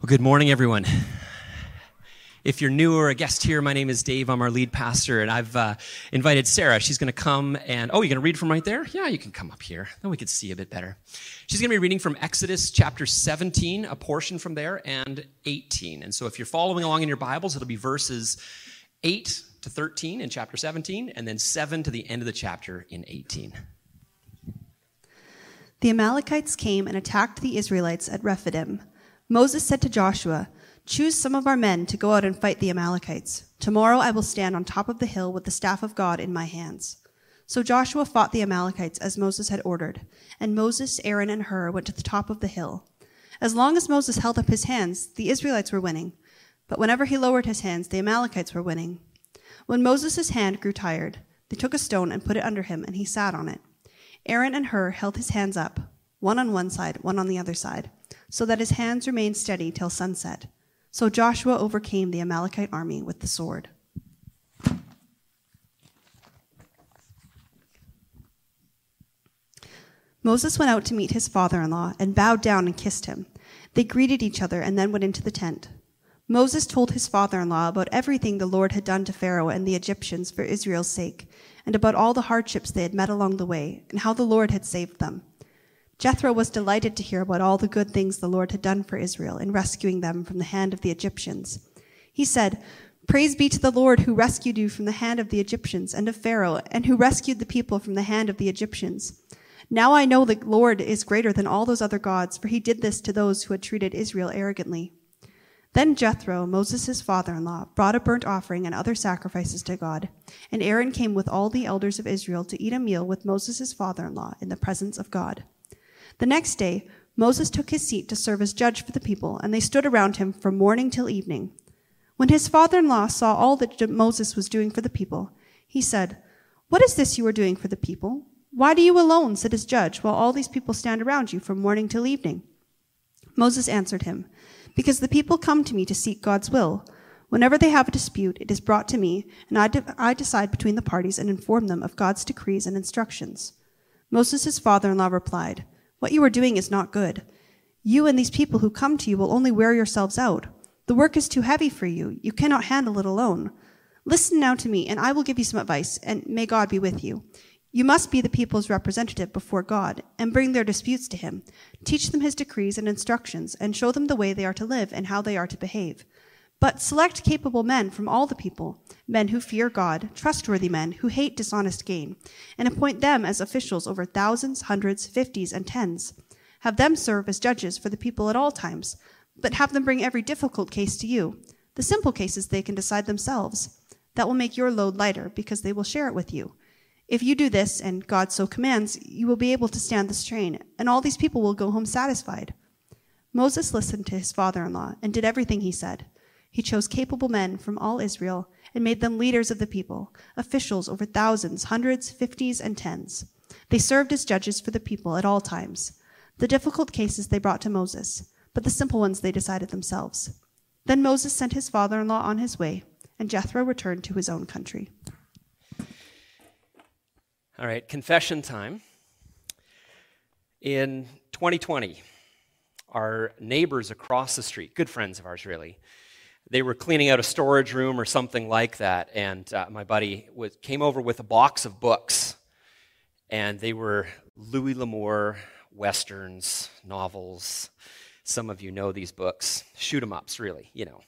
Well, good morning, everyone. If you're new or a guest here, my name is Dave. I'm our lead pastor, and I've uh, invited Sarah. She's going to come and, oh, you're going to read from right there? Yeah, you can come up here. Then we can see a bit better. She's going to be reading from Exodus chapter 17, a portion from there, and 18. And so if you're following along in your Bibles, it'll be verses 8 to 13 in chapter 17, and then 7 to the end of the chapter in 18. The Amalekites came and attacked the Israelites at Rephidim. Moses said to Joshua, Choose some of our men to go out and fight the Amalekites. Tomorrow I will stand on top of the hill with the staff of God in my hands. So Joshua fought the Amalekites as Moses had ordered, and Moses, Aaron, and Hur went to the top of the hill. As long as Moses held up his hands, the Israelites were winning, but whenever he lowered his hands, the Amalekites were winning. When Moses' hand grew tired, they took a stone and put it under him, and he sat on it. Aaron and Hur held his hands up, one on one side, one on the other side so that his hands remained steady till sunset. So Joshua overcame the Amalekite army with the sword. Moses went out to meet his father in law and bowed down and kissed him. They greeted each other and then went into the tent. Moses told his father in law about everything the Lord had done to Pharaoh and the Egyptians for Israel's sake, and about all the hardships they had met along the way, and how the Lord had saved them. Jethro was delighted to hear about all the good things the Lord had done for Israel in rescuing them from the hand of the Egyptians. He said, Praise be to the Lord who rescued you from the hand of the Egyptians and of Pharaoh, and who rescued the people from the hand of the Egyptians. Now I know the Lord is greater than all those other gods, for he did this to those who had treated Israel arrogantly. Then Jethro, Moses' father in law, brought a burnt offering and other sacrifices to God. And Aaron came with all the elders of Israel to eat a meal with Moses' father in law in the presence of God. The next day, Moses took his seat to serve as judge for the people, and they stood around him from morning till evening. When his father in law saw all that Moses was doing for the people, he said, What is this you are doing for the people? Why do you alone sit as judge while all these people stand around you from morning till evening? Moses answered him, Because the people come to me to seek God's will. Whenever they have a dispute, it is brought to me, and I, de- I decide between the parties and inform them of God's decrees and instructions. Moses' father in law replied, what you are doing is not good. You and these people who come to you will only wear yourselves out. The work is too heavy for you. You cannot handle it alone. Listen now to me, and I will give you some advice, and may God be with you. You must be the people's representative before God, and bring their disputes to him. Teach them his decrees and instructions, and show them the way they are to live and how they are to behave. But select capable men from all the people, men who fear God, trustworthy men who hate dishonest gain, and appoint them as officials over thousands, hundreds, fifties, and tens. Have them serve as judges for the people at all times, but have them bring every difficult case to you. The simple cases they can decide themselves. That will make your load lighter because they will share it with you. If you do this, and God so commands, you will be able to stand the strain, and all these people will go home satisfied. Moses listened to his father in law and did everything he said. He chose capable men from all Israel and made them leaders of the people, officials over thousands, hundreds, fifties, and tens. They served as judges for the people at all times. The difficult cases they brought to Moses, but the simple ones they decided themselves. Then Moses sent his father in law on his way, and Jethro returned to his own country. All right, confession time. In 2020, our neighbors across the street, good friends of ours really, they were cleaning out a storage room or something like that, and uh, my buddy was, came over with a box of books, and they were Louis L'Amour westerns, novels. Some of you know these books, shoot 'em ups, really, you know.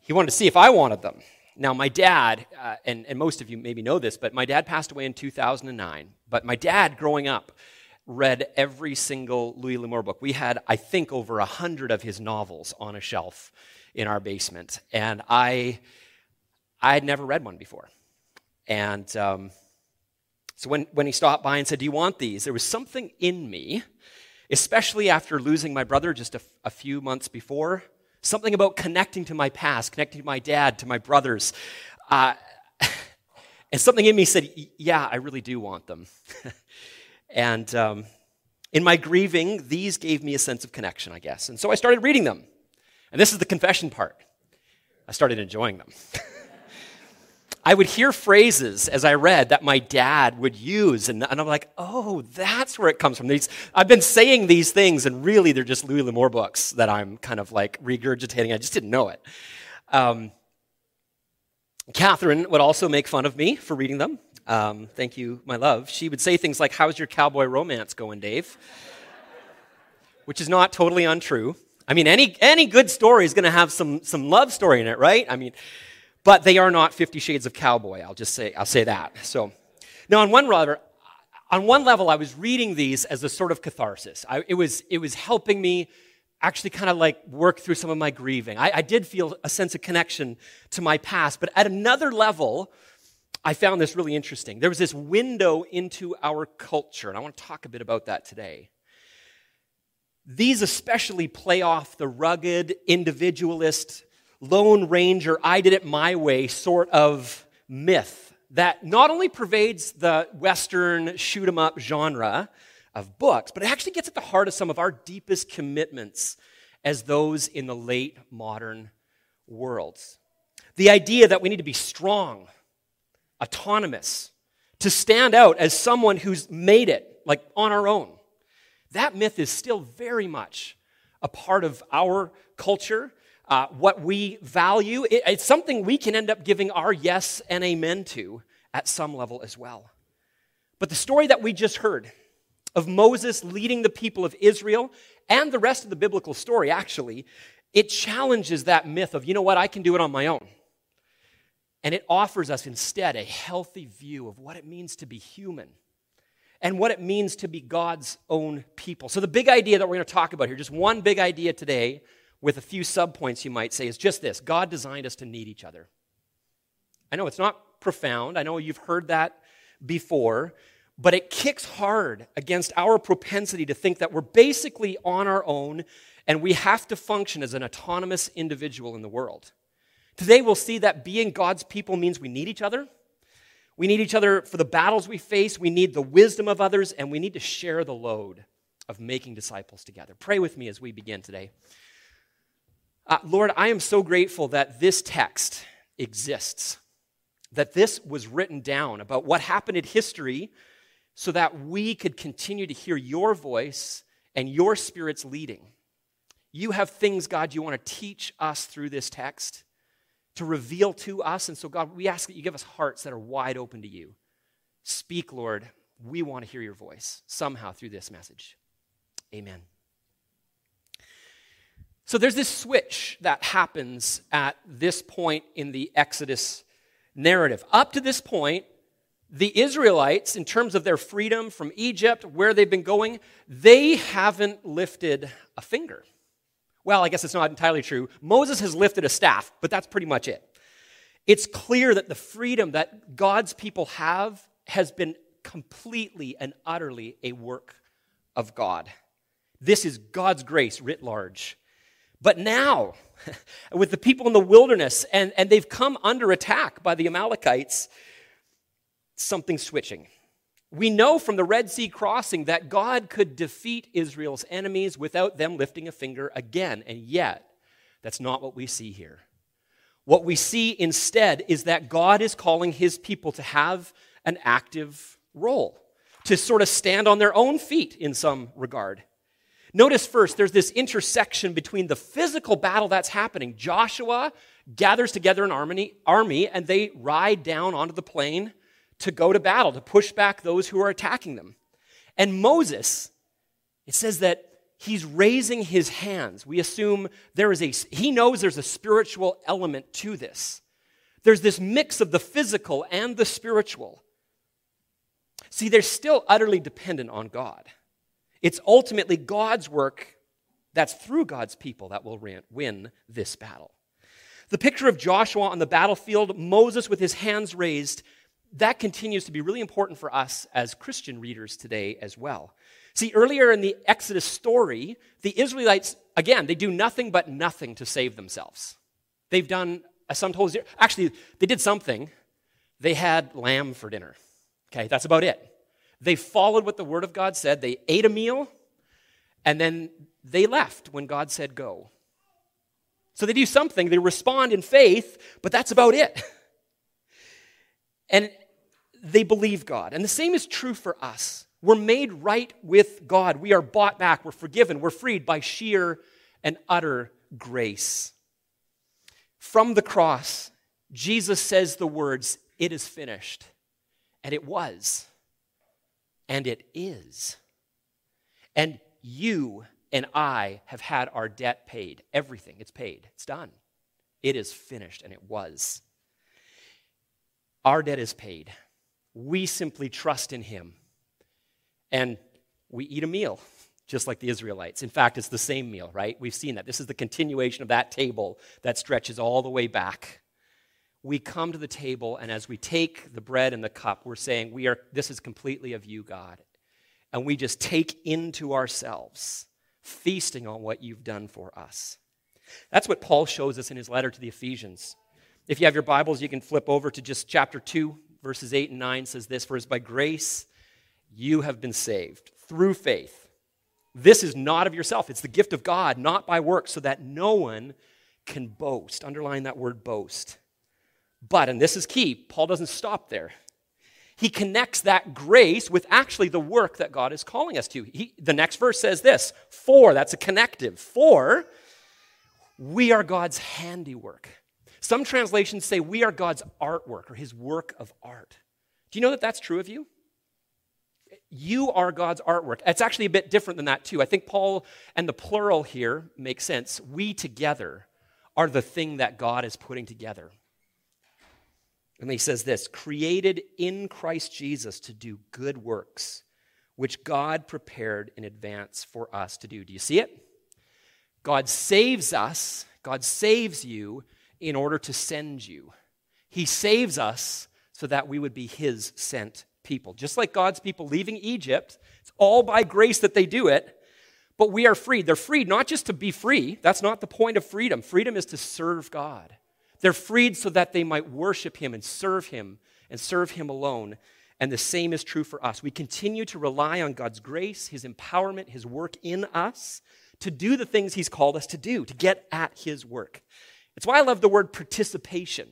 He wanted to see if I wanted them. Now, my dad, uh, and, and most of you maybe know this, but my dad passed away in 2009. But my dad, growing up, read every single Louis L'Amour book. We had, I think, over a hundred of his novels on a shelf in our basement, and I I had never read one before. And um, so when, when he stopped by and said, Do you want these? There was something in me, especially after losing my brother just a, few months before, something about connecting to my past, connecting to my dad, to my brothers. Uh, and something in me said, Yeah, I really do want them. and um, in my grieving, these gave me a sense of connection, I guess. And so I started reading them. And this is the confession part. I started enjoying them. I would hear phrases as I read that my dad would use, and, and I'm like, oh, that's where it comes from. These, I've been saying these things, and really they're just Louis L'Amour books that I'm kind of like regurgitating. I just didn't know it. Um, Catherine would also make fun of me for reading them. Um, thank you, my love. She would say things like, How's your cowboy romance going, Dave? Which is not totally untrue. I mean, any, any good story is going to have some, some love story in it, right? I mean, but they are not Fifty Shades of Cowboy. I'll just say, I'll say that. So, now on one level, on one level, I was reading these as a sort of catharsis. I, it, was, it was helping me actually kind of like work through some of my grieving. I, I did feel a sense of connection to my past, but at another level, I found this really interesting. There was this window into our culture, and I want to talk a bit about that today. These especially play off the rugged, individualist, Lone Ranger, I did it my way sort of myth that not only pervades the Western shoot 'em up genre, of books, but it actually gets at the heart of some of our deepest commitments as those in the late modern worlds. The idea that we need to be strong, autonomous, to stand out as someone who's made it, like on our own. That myth is still very much a part of our culture, uh, what we value. It, it's something we can end up giving our yes and amen to at some level as well. But the story that we just heard, of Moses leading the people of Israel and the rest of the biblical story, actually, it challenges that myth of, you know what, I can do it on my own. And it offers us instead a healthy view of what it means to be human and what it means to be God's own people. So, the big idea that we're going to talk about here, just one big idea today, with a few subpoints, you might say, is just this God designed us to need each other. I know it's not profound, I know you've heard that before, but it kicks hard against our propensity to think that we're basically on our own and we have to function as an autonomous individual in the world. Today, we'll see that being God's people means we need each other. We need each other for the battles we face. We need the wisdom of others, and we need to share the load of making disciples together. Pray with me as we begin today. Uh, Lord, I am so grateful that this text exists, that this was written down about what happened in history so that we could continue to hear your voice and your spirit's leading. You have things, God, you want to teach us through this text, to reveal to us. And so, God, we ask that you give us hearts that are wide open to you. Speak, Lord. We want to hear your voice somehow through this message. Amen. So there's this switch that happens at this point in the Exodus narrative. Up to this point, the Israelites, in terms of their freedom from Egypt, where they've been going, they haven't lifted a finger. Well, I guess it's not entirely true. Moses has lifted a staff, but that's pretty much it. It's clear that the freedom that God's people have has been completely and utterly a work of God. This is God's grace writ large. But now, with the people in the wilderness, and, and they've come under attack by the Amalekites, something's switching. We know from the Red Sea crossing that God could defeat Israel's enemies without them lifting a finger again, and yet that's not what we see here. What we see instead is that God is calling his people to have an active role, to sort of stand on their own feet in some regard. Notice first, there's this intersection between the physical battle that's happening. Joshua gathers together an army, army and they ride down onto the plain to go to battle, to push back those who are attacking them. And Moses, it says that he's raising his hands. We assume there is a, he knows there's a spiritual element to this. There's this mix of the physical and the spiritual. See, they're still utterly dependent on God. It's ultimately God's work that's through God's people that will win this battle. The picture of Joshua on the battlefield, Moses with his hands raised, that continues to be really important for us as Christian readers today as well. See, earlier in the Exodus story, the Israelites, again, they do nothing but nothing to save themselves. They've done, as some told, actually, they did something. They had lamb for dinner. Okay, that's about it. They followed what the Word of God said. They ate a meal, and then they left when God said go. So they do something, they respond in faith, but that's about it. And they believe God. And the same is true for us. We're made right with God. We are bought back. We're forgiven. We're freed by sheer and utter grace. From the cross, Jesus says the words, It is finished. And it was. And it is. And you and I have had our debt paid. Everything, it's paid. It's done. It is finished, and it was. Our debt is paid. We simply trust in Him. And we eat a meal, just like the Israelites. In fact, it's the same meal, right? We've seen that. This is the continuation of that table that stretches all the way back. We come to the table, and as we take the bread and the cup, we're saying, we are, This is completely of you, God. And we just take into ourselves, feasting on what you've done for us. That's what Paul shows us in his letter to the Ephesians. If you have your Bibles, you can flip over to just chapter 2, verses 8 and 9 says this For as by grace you have been saved through faith. This is not of yourself, it's the gift of God, not by works, so that no one can boast. Underline that word boast. But, and this is key, Paul doesn't stop there. He connects that grace with actually the work that God is calling us to. He, the next verse says this For, that's a connective. For, we are God's handiwork. Some translations say we are God's artwork or his work of art. Do you know that that's true of you? You are God's artwork. It's actually a bit different than that, too. I think Paul and the plural here makes sense. We together are the thing that God is putting together. And he says this created in Christ Jesus to do good works, which God prepared in advance for us to do. Do you see it? God saves us, God saves you in order to send you. He saves us so that we would be His sent people. Just like God's people leaving Egypt, it's all by grace that they do it, but we are freed. They're freed not just to be free, that's not the point of freedom. Freedom is to serve God. They're freed so that they might worship Him and serve Him and serve Him alone. And the same is true for us. We continue to rely on God's grace, His empowerment, His work in us to do the things He's called us to do, to get at His work. It's why I love the word participation.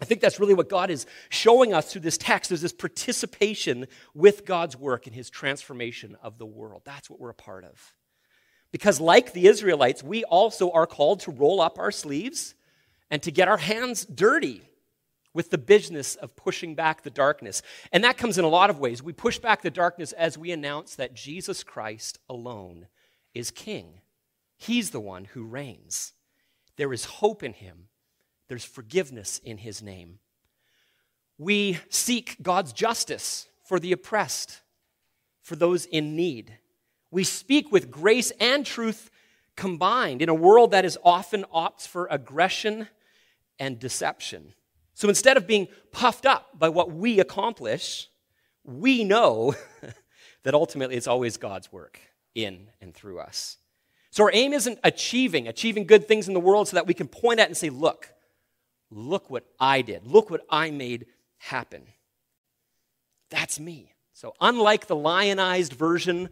I think that's really what God is showing us through this text. There's this participation with God's work in his transformation of the world. That's what we're a part of. Because, like the Israelites, we also are called to roll up our sleeves and to get our hands dirty with the business of pushing back the darkness. And that comes in a lot of ways. We push back the darkness as we announce that Jesus Christ alone is King, He's the one who reigns. There is hope in him, there's forgiveness in his name. We seek God's justice for the oppressed, for those in need. We speak with grace and truth combined in a world that is often opts for aggression and deception. So instead of being puffed up by what we accomplish, we know that ultimately it's always God's work in and through us. So our aim isn't achieving, achieving good things in the world so that we can point at and say, look, look what I did. Look what I made happen. That's me. So unlike the lionized version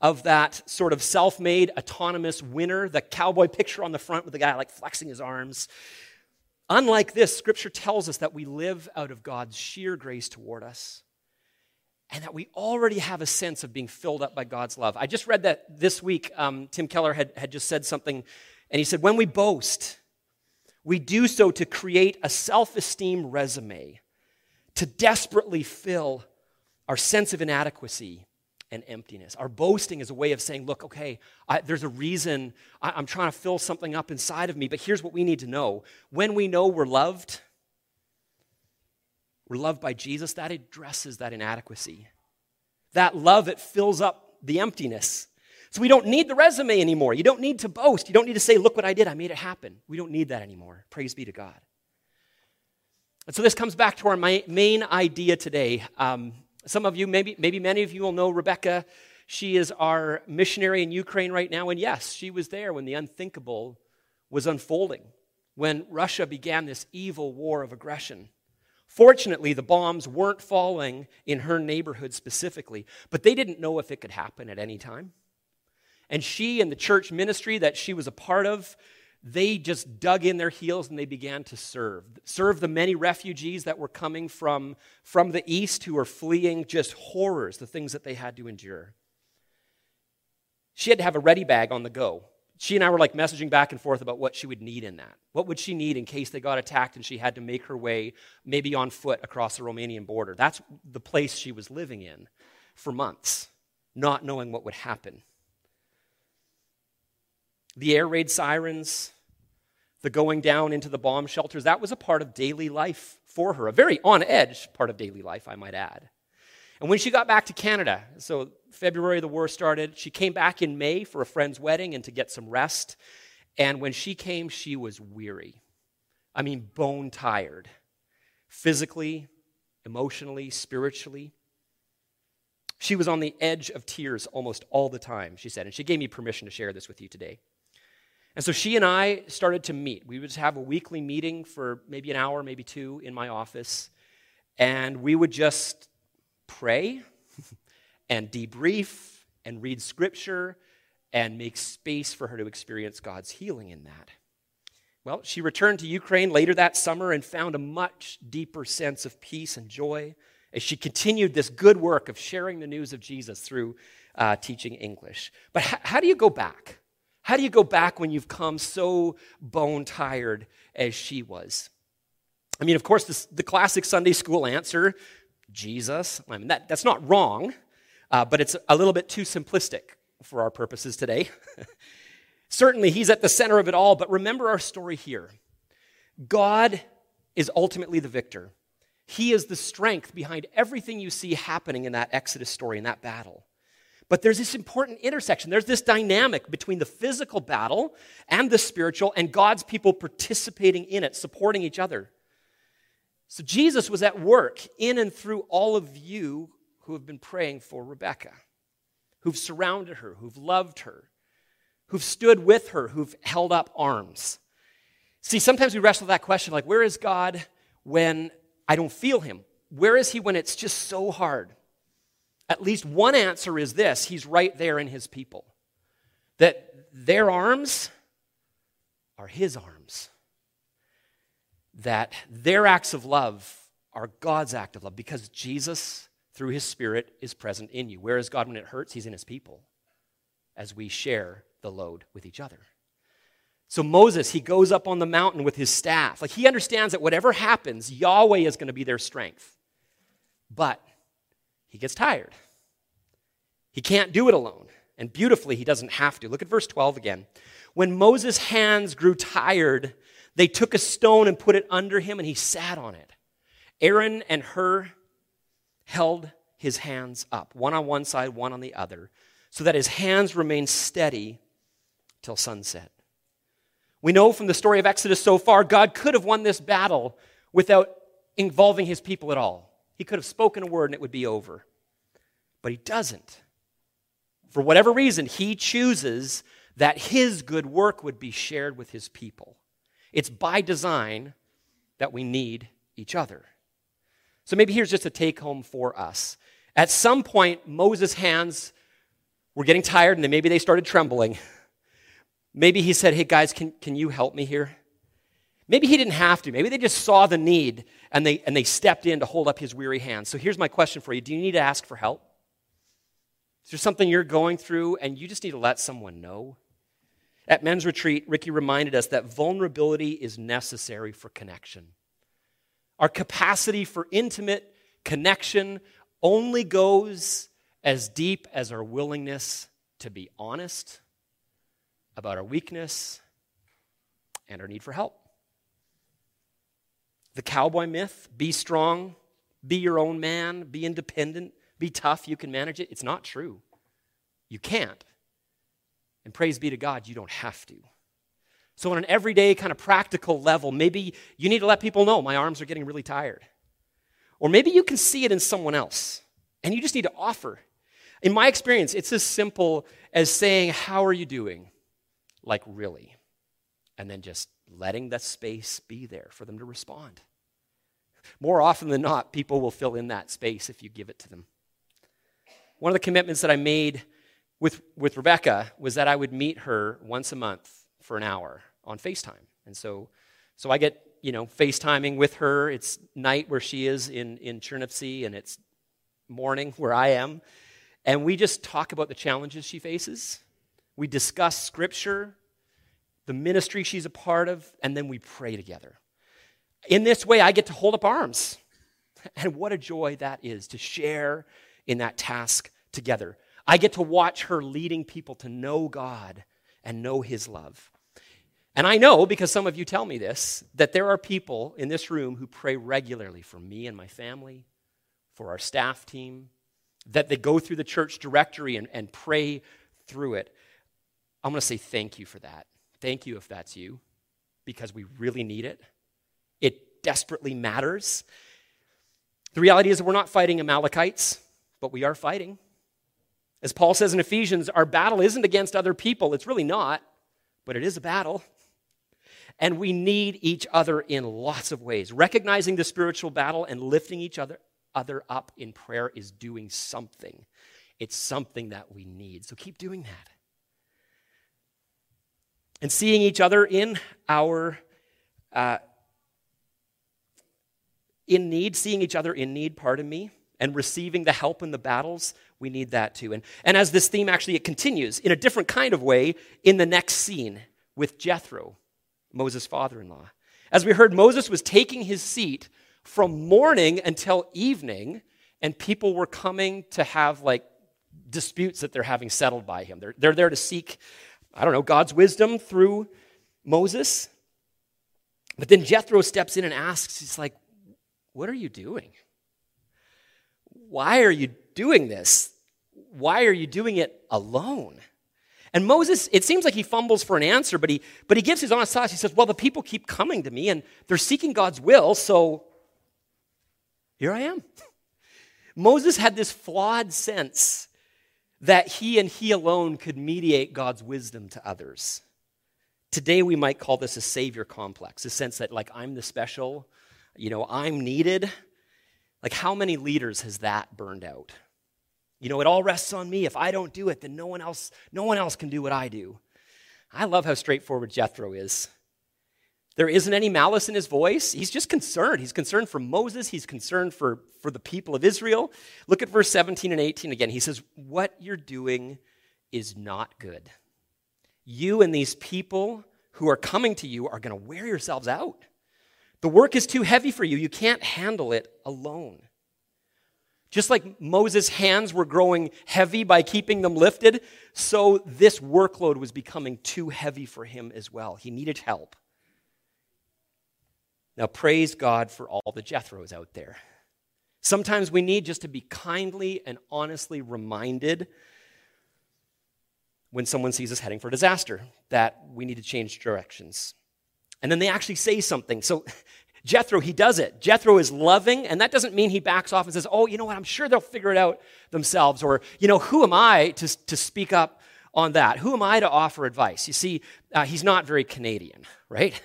of that sort of self-made autonomous winner, the cowboy picture on the front with the guy like flexing his arms, unlike this, scripture tells us that we live out of God's sheer grace toward us and that we already have a sense of being filled up by God's love. I just read that this week. Um, Tim Keller had, had just said something, and he said, When we boast, we do so to create a self esteem resume, to desperately fill our sense of inadequacy and emptiness. Our boasting is a way of saying, Look, okay, I, there's a reason I, I'm trying to fill something up inside of me, but here's what we need to know. When we know we're loved, we're loved by Jesus, that addresses that inadequacy. That love, it fills up the emptiness. So we don't need the resume anymore. You don't need to boast. You don't need to say, look what I did, I made it happen. We don't need that anymore. Praise be to God. And so this comes back to our main idea today. Um, some of you, maybe, maybe many of you will know Rebecca. She is our missionary in Ukraine right now. And yes, she was there when the unthinkable was unfolding, when Russia began this evil war of aggression. Fortunately, the bombs weren't falling in her neighborhood specifically, but they didn't know if it could happen at any time. And she and the church ministry that she was a part of, they just dug in their heels and they began to serve. Serve the many refugees that were coming from, from the east who were fleeing just horrors, the things that they had to endure. She had to have a ready bag on the go. She and I were like messaging back and forth about what she would need in that. What would she need in case they got attacked and she had to make her way, maybe on foot, across the Romanian border? That's the place she was living in for months, not knowing what would happen the air raid sirens, the going down into the bomb shelters, that was a part of daily life for her, a very on edge part of daily life, I might add. And when she got back to Canada, so February the war started, she came back in May for a friend's wedding and to get some rest. And when she came, she was weary. I mean, bone tired, physically, emotionally, spiritually. She was on the edge of tears almost all the time, she said. And she gave me permission to share this with you today. And so she and I started to meet. We would have a weekly meeting for maybe an hour, maybe two in my office. And we would just pray and debrief and read scripture and make space for her to experience God's healing in that. Well, she returned to Ukraine later that summer and found a much deeper sense of peace and joy as she continued this good work of sharing the news of Jesus through uh, teaching English. But h- how do you go back? How do you go back when you've come so bone tired as she was? I mean, of course, this, the classic Sunday school answer Jesus. I mean, that, that's not wrong, uh, but it's a little bit too simplistic for our purposes today. Certainly, he's at the center of it all, but remember our story here. God is ultimately the victor. He is the strength behind everything you see happening in that Exodus story, in that battle. But there's this important intersection. There's this dynamic between the physical battle and the spiritual, and God's people participating in it, supporting each other. So Jesus was at work in and through all of you who have been praying for Rebecca, who've surrounded her, who've loved her, who've stood with her, who've held up arms. See, sometimes we wrestle with that question like, where is God when I don't feel Him? Where is He when it's just so hard? At least one answer is this He's right there in His people. That their arms are His arms. That their acts of love are God's act of love because Jesus, through His Spirit, is present in you. Where is God when it hurts? He's in His people as we share the load with each other. So Moses, he goes up on the mountain with his staff. Like he understands that whatever happens, Yahweh is going to be their strength. But he gets tired. He can't do it alone. And beautifully, he doesn't have to. Look at verse 12 again. When Moses' hands grew tired, they took a stone and put it under him, and he sat on it. Aaron and Hur held his hands up, one on one side, one on the other, so that his hands remained steady till sunset. We know from the story of Exodus so far, God could have won this battle without involving his people at all. He could have spoken a word and it would be over. But he doesn't. For whatever reason, he chooses that his good work would be shared with his people. It's by design that we need each other. So maybe here's just a take home for us. At some point, Moses' hands were getting tired and maybe they started trembling. Maybe he said, Hey guys, can, can you help me here? Maybe he didn't have to. Maybe they just saw the need and they, and they stepped in to hold up his weary hands. So here's my question for you Do you need to ask for help? Is there something you're going through and you just need to let someone know? At men's retreat, Ricky reminded us that vulnerability is necessary for connection. Our capacity for intimate connection only goes as deep as our willingness to be honest about our weakness and our need for help. The cowboy myth be strong, be your own man, be independent, be tough, you can manage it. It's not true. You can't. And praise be to God, you don't have to. So, on an everyday kind of practical level, maybe you need to let people know my arms are getting really tired. Or maybe you can see it in someone else and you just need to offer. In my experience, it's as simple as saying, How are you doing? Like, really. And then just letting that space be there for them to respond. More often than not, people will fill in that space if you give it to them. One of the commitments that I made with, with Rebecca was that I would meet her once a month for an hour on FaceTime. And so, so I get, you know, FaceTiming with her. It's night where she is in, in Chernivtsi, and it's morning where I am. And we just talk about the challenges she faces. We discuss scripture, the ministry she's a part of, and then we pray together. In this way, I get to hold up arms. And what a joy that is to share in that task together. I get to watch her leading people to know God and know His love. And I know, because some of you tell me this, that there are people in this room who pray regularly for me and my family, for our staff team, that they go through the church directory and, and pray through it. I'm going to say thank you for that. Thank you if that's you, because we really need it. It desperately matters. The reality is we're not fighting Amalekites, but we are fighting. As Paul says in Ephesians, our battle isn't against other people. It's really not, but it is a battle. And we need each other in lots of ways. Recognizing the spiritual battle and lifting each other, other up in prayer is doing something. It's something that we need. So keep doing that. And seeing each other in our uh, in need, seeing each other in need, pardon me, and receiving the help in the battles, we need that too. And, and as this theme actually it continues in a different kind of way in the next scene with Jethro, Moses' father in law. As we heard, Moses was taking his seat from morning until evening, and people were coming to have like disputes that they're having settled by him. They're, they're there to seek, I don't know, God's wisdom through Moses. But then Jethro steps in and asks, he's like, What are you doing? Why are you doing this? Why are you doing it alone? And Moses, it seems like he fumbles for an answer, but he, but he gives his honest thoughts. He says, Well, the people keep coming to me and they're seeking God's will, so here I am. Moses had this flawed sense that he and he alone could mediate God's wisdom to others. Today, we might call this a savior complex, a sense that, like, I'm the special, you know, I'm needed. Like, how many leaders has that burned out? You know, it all rests on me. If I don't do it, then no one else, no one else can do what I do. I love how straightforward Jethro is. There isn't any malice in his voice. He's just concerned. He's concerned for Moses. He's concerned for, for the people of Israel. Look at verse 17 and 18 again. He says, What you're doing is not good. You and these people who are coming to you are going to wear yourselves out. The work is too heavy for you. You can't handle it alone. Just like Moses' hands were growing heavy by keeping them lifted, so this workload was becoming too heavy for him as well. He needed help. Now, praise God for all the Jethros out there. Sometimes we need just to be kindly and honestly reminded when someone sees us heading for disaster that we need to change directions. And then they actually say something. So Jethro, he does it. Jethro is loving, and that doesn't mean he backs off and says, Oh, you know what? I'm sure they'll figure it out themselves. Or, you know, who am I to, to speak up on that? Who am I to offer advice? You see, uh, he's not very Canadian, right?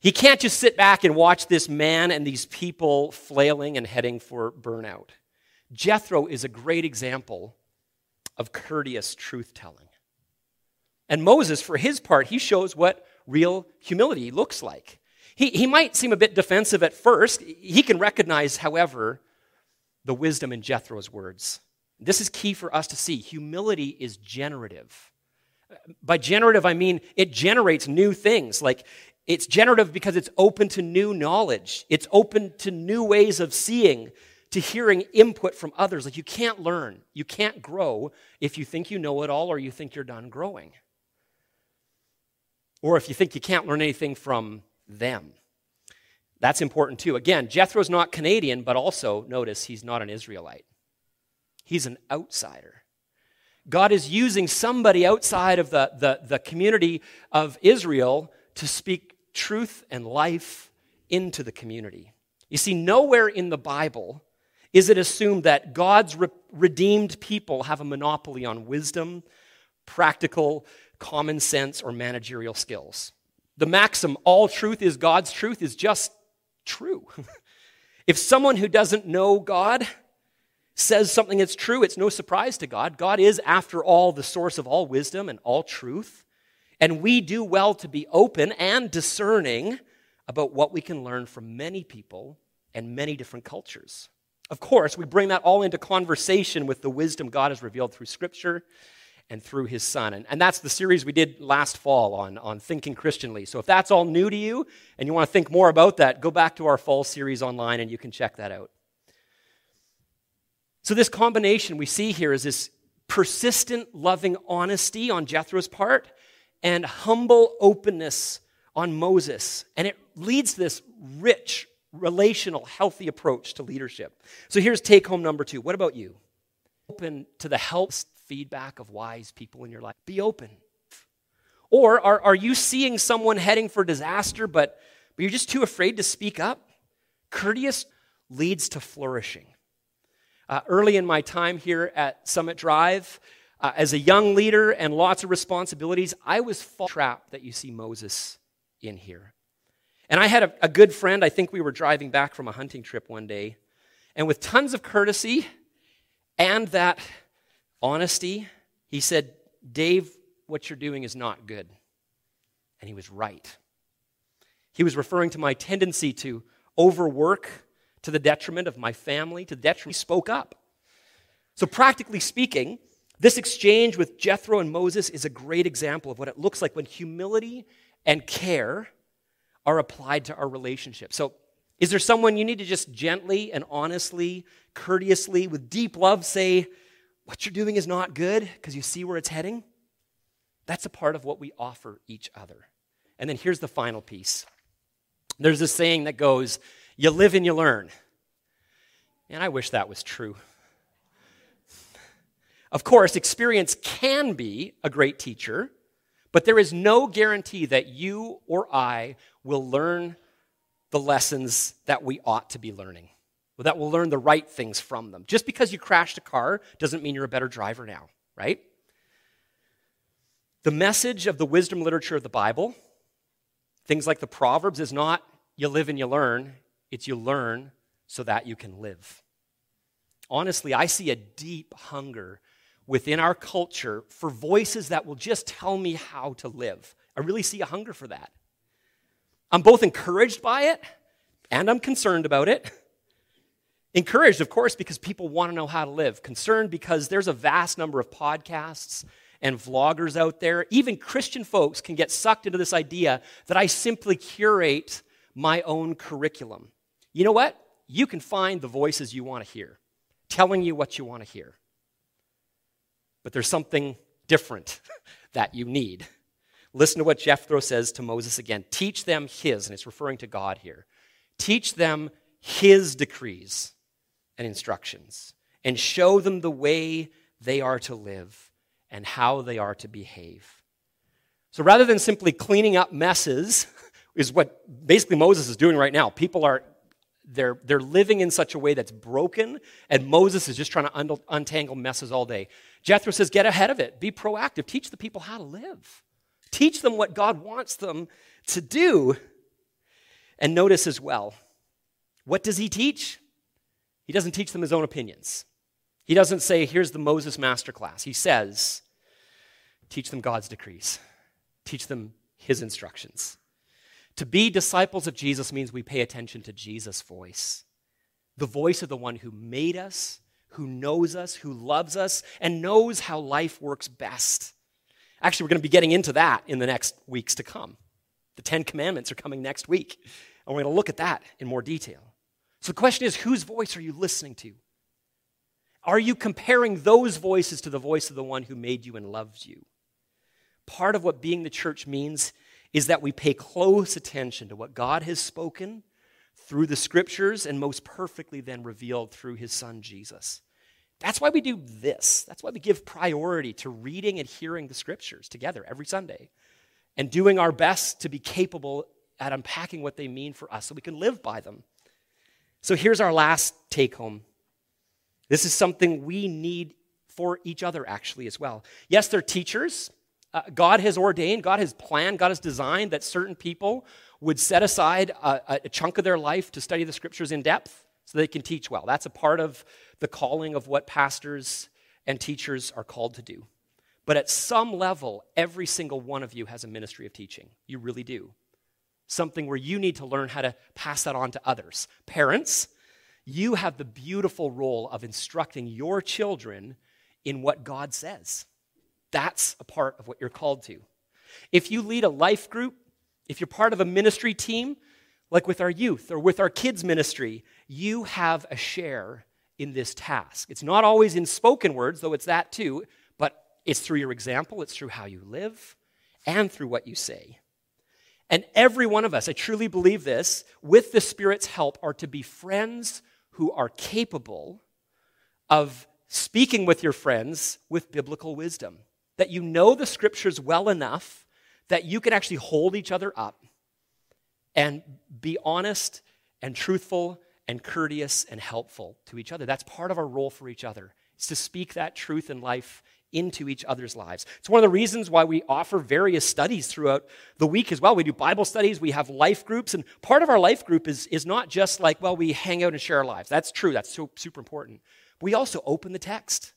He can't just sit back and watch this man and these people flailing and heading for burnout. Jethro is a great example of courteous truth telling. And Moses, for his part, he shows what real humility looks like. He, he might seem a bit defensive at first. He can recognize, however, the wisdom in Jethro's words. This is key for us to see. Humility is generative. By generative, I mean it generates new things. Like it's generative because it's open to new knowledge, it's open to new ways of seeing, to hearing input from others. Like you can't learn, you can't grow if you think you know it all or you think you're done growing. Or if you think you can't learn anything from them. That's important too. Again, Jethro's not Canadian, but also notice he's not an Israelite. He's an outsider. God is using somebody outside of the, the, the community of Israel to speak truth and life into the community. You see, nowhere in the Bible is it assumed that God's re- redeemed people have a monopoly on wisdom, practical common sense, or managerial skills. The maxim, all truth is God's truth, is just true. if someone who doesn't know God says something that's true, it's no surprise to God. God is, after all, the source of all wisdom and all truth. And we do well to be open and discerning about what we can learn from many people and many different cultures. Of course, we bring that all into conversation with the wisdom God has revealed through Scripture and through His Son. And, and that's the series we did last fall on, on thinking Christianly. So if that's all new to you and you want to think more about that, go back to our fall series online and you can check that out. So, this combination we see here is this persistent, loving honesty on Jethro's part and humble openness on Moses. And it leads this rich, relational, healthy approach to leadership. So here's take home number two. What about you? Open to the help feedback of wise people in your life. Be open. Or are, are you seeing someone heading for disaster, but, but you're just too afraid to speak up? Courteous leads to flourishing. Uh, early in my time here at Summit Drive, uh, as a young leader and lots of responsibilities, I was trapped that you see Moses in here. And I had a, a good friend, I think we were driving back from a hunting trip one day, and with tons of courtesy and that honesty, he said, Dave, what you're doing is not good. And he was right. He was referring to my tendency to overwork to the detriment of my family, to the detriment. He spoke up. So, practically speaking, this exchange with Jethro and Moses is a great example of what it looks like when humility and care are applied to our relationship. So, is there someone you need to just gently and honestly, courteously, with deep love say, What you're doing is not good because you see where it's heading? That's a part of what we offer each other. And then here's the final piece there's this saying that goes, You live and you learn. And I wish that was true. Of course, experience can be a great teacher, but there is no guarantee that you or I will learn the lessons that we ought to be learning, that we'll learn the right things from them. Just because you crashed a car doesn't mean you're a better driver now, right? The message of the wisdom literature of the Bible, things like the Proverbs, is not you live and you learn, it's you learn so that you can live. Honestly, I see a deep hunger within our culture for voices that will just tell me how to live. I really see a hunger for that. I'm both encouraged by it and I'm concerned about it. Encouraged, of course, because people want to know how to live. Concerned because there's a vast number of podcasts and vloggers out there. Even Christian folks can get sucked into this idea that I simply curate my own curriculum. You know what? You can find the voices you want to hear, telling you what you want to hear. But there's something different that you need. Listen to what Jethro says to Moses again. Teach them his, and it's referring to God here. Teach them his decrees and instructions, and show them the way they are to live and how they are to behave. So rather than simply cleaning up messes, is what basically Moses is doing right now. People are they're, they're living in such a way that's broken, and Moses is just trying to un- untangle messes all day. Jethro says, Get ahead of it, be proactive, teach the people how to live. Teach them what God wants them to do. And notice as well, what does he teach? He doesn't teach them his own opinions. He doesn't say, here's the Moses masterclass. He says, teach them God's decrees, teach them his instructions. To be disciples of Jesus means we pay attention to Jesus' voice, the voice of the one who made us, who knows us, who loves us, and knows how life works best. Actually, we're going to be getting into that in the next weeks to come. The Ten Commandments are coming next week, and we're going to look at that in more detail. So the question is whose voice are you listening to? Are you comparing those voices to the voice of the one who made you and loves you? Part of what being the church means is that we pay close attention to what God has spoken through the scriptures and most perfectly then revealed through his son Jesus. That's why we do this. That's why we give priority to reading and hearing the scriptures together every Sunday and doing our best to be capable at unpacking what they mean for us so we can live by them. So here's our last take home. This is something we need for each other, actually, as well. Yes, they're teachers. Uh, God has ordained, God has planned, God has designed that certain people would set aside a, a chunk of their life to study the scriptures in depth so they can teach well. That's a part of the calling of what pastors and teachers are called to do. But at some level, every single one of you has a ministry of teaching. You really do. Something where you need to learn how to pass that on to others. Parents, you have the beautiful role of instructing your children in what God says. That's a part of what you're called to. If you lead a life group, if you're part of a ministry team, like with our youth or with our kids' ministry, you have a share in this task. It's not always in spoken words, though it's that too, but it's through your example, it's through how you live, and through what you say. And every one of us, I truly believe this, with the Spirit's help, are to be friends who are capable of speaking with your friends with biblical wisdom. That you know the scriptures well enough that you can actually hold each other up and be honest and truthful and courteous and helpful to each other. That's part of our role for each other. is to speak that truth in life into each other's lives. It's one of the reasons why we offer various studies throughout the week as well. We do Bible studies, we have life groups, and part of our life group is, is not just like, well, we hang out and share our lives. That's true, that's so, super important. We also open the text.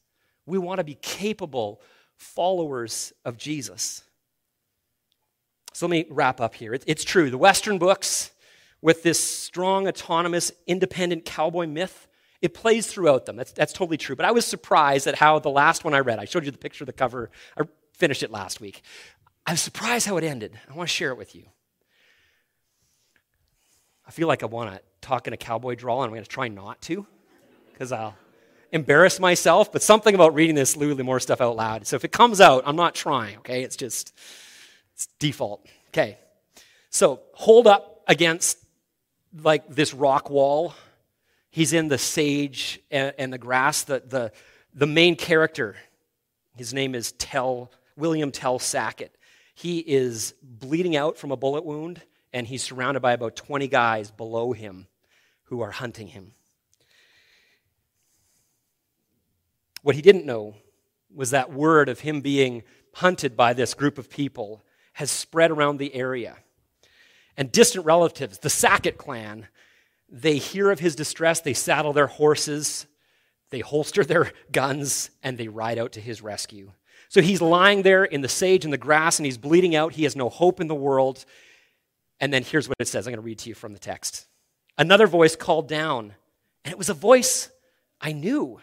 We want to be capable followers of Jesus. So let me wrap up here. It's true, the Western books, with this strong, autonomous, independent cowboy myth, it plays throughout them. That's, that's totally true. But I was surprised at how the last one I read, I showed you the picture of the cover, I finished it last week. I was surprised how it ended. I want to share it with you. I feel like I want to talk in a cowboy drawl, and I'm going to try not to, because I'll embarrass myself. But something about reading this Louis L'Amour stuff out loud. So if it comes out, I'm not trying, okay? It's just it's default. Okay. So hold up against like this rock wall He's in the sage and, and the grass. The, the, the main character, his name is Tell, William Tell Sackett. He is bleeding out from a bullet wound, and he's surrounded by about 20 guys below him who are hunting him. What he didn't know was that word of him being hunted by this group of people has spread around the area. And distant relatives, the Sackett clan, they hear of his distress, they saddle their horses, they holster their guns, and they ride out to his rescue. So he's lying there in the sage and the grass, and he's bleeding out. He has no hope in the world. And then here's what it says I'm going to read to you from the text. Another voice called down, and it was a voice I knew.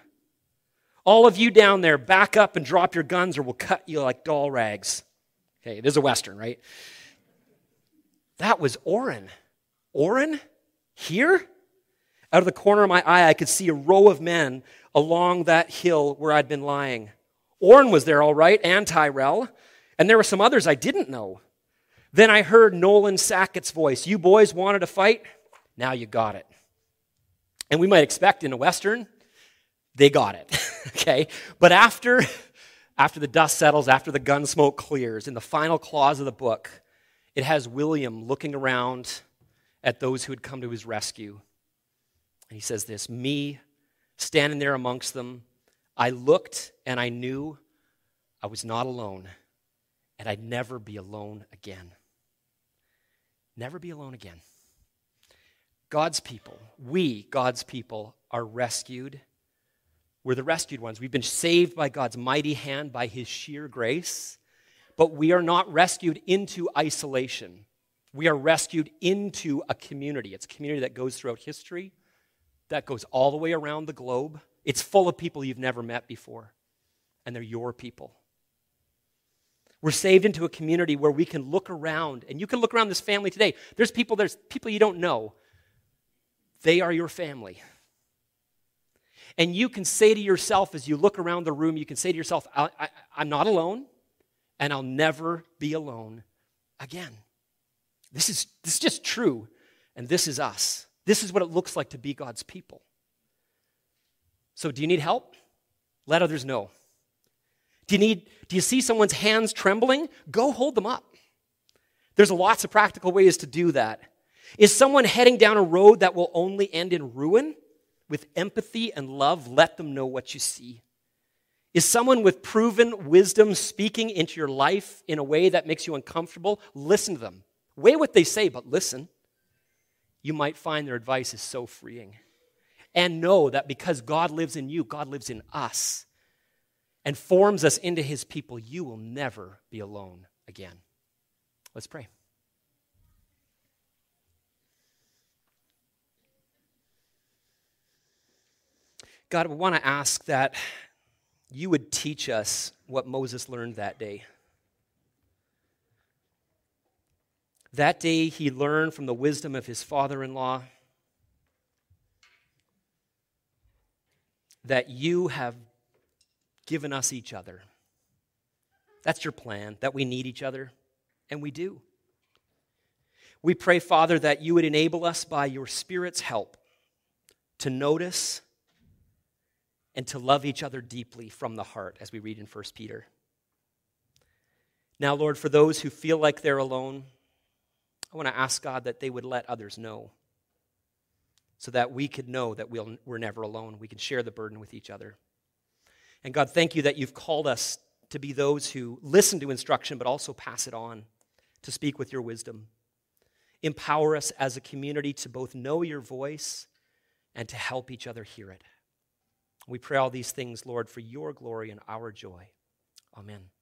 All of you down there, back up and drop your guns, or we'll cut you like doll rags. Okay, it is a Western, right? That was Orrin. Orrin? Here, out of the corner of my eye, I could see a row of men along that hill where I'd been lying. Orrin was there, all right, and Tyrel, and there were some others I didn't know. Then I heard Nolan Sackett's voice. You boys wanted to fight? Now you got it. And we might expect in a Western, they got it. okay? But after, after the dust settles, after the gun smoke clears, in the final clause of the book, it has William looking around at those who had come to his rescue. And he says this Me, standing there amongst them, I looked and I knew I was not alone, and I'd never be alone again. Never be alone again. God's people, we, God's people, are rescued. We're the rescued ones. We've been saved by God's mighty hand, by his sheer grace, but we are not rescued into isolation. We are rescued into a community. It's a community that goes throughout history, that goes all the way around the globe. It's full of people you've never met before, and they're your people. We're saved into a community where we can look around, and you can look around this family today. There's people, there's people you don't know. They are your family. And you can say to yourself as you look around the room, you can say to yourself, I, I'm not alone, and I'll never be alone again. This is, this is just true, and this is us. This is what it looks like to be God's people. So, do you need help? Let others know. Do you need do you see someone's hands trembling? Go hold them up. There's lots of practical ways to do that. Is someone heading down a road that will only end in ruin? With empathy and love, let them know what you see. Is someone with proven wisdom speaking into your life in a way that makes you uncomfortable? Listen to them. Weigh what they say, but listen. You might find their advice is so freeing. And know that because God lives in you, God lives in us. and forms us into his people, you will never be alone again. Let's pray. God, we want to ask that you would teach us what Moses learned that day. That day, he learned from the wisdom of his father in law that you have given us each other. That's your plan, that we need each other, and we do. We pray, Father, that you would enable us by your Spirit's help to notice and to love each other deeply from the heart, as we read in 1 Peter. Now, Lord, for those who feel like they're alone, I want to ask God that they would let others know so that we could know that we'll, we're never alone. We can share the burden with each other. And God, thank you that you've called us to be those who listen to instruction but also pass it on, to speak with your wisdom. Empower us as a community to both know your voice and to help each other hear it. We pray all these things, Lord, for your glory and our joy. Amen.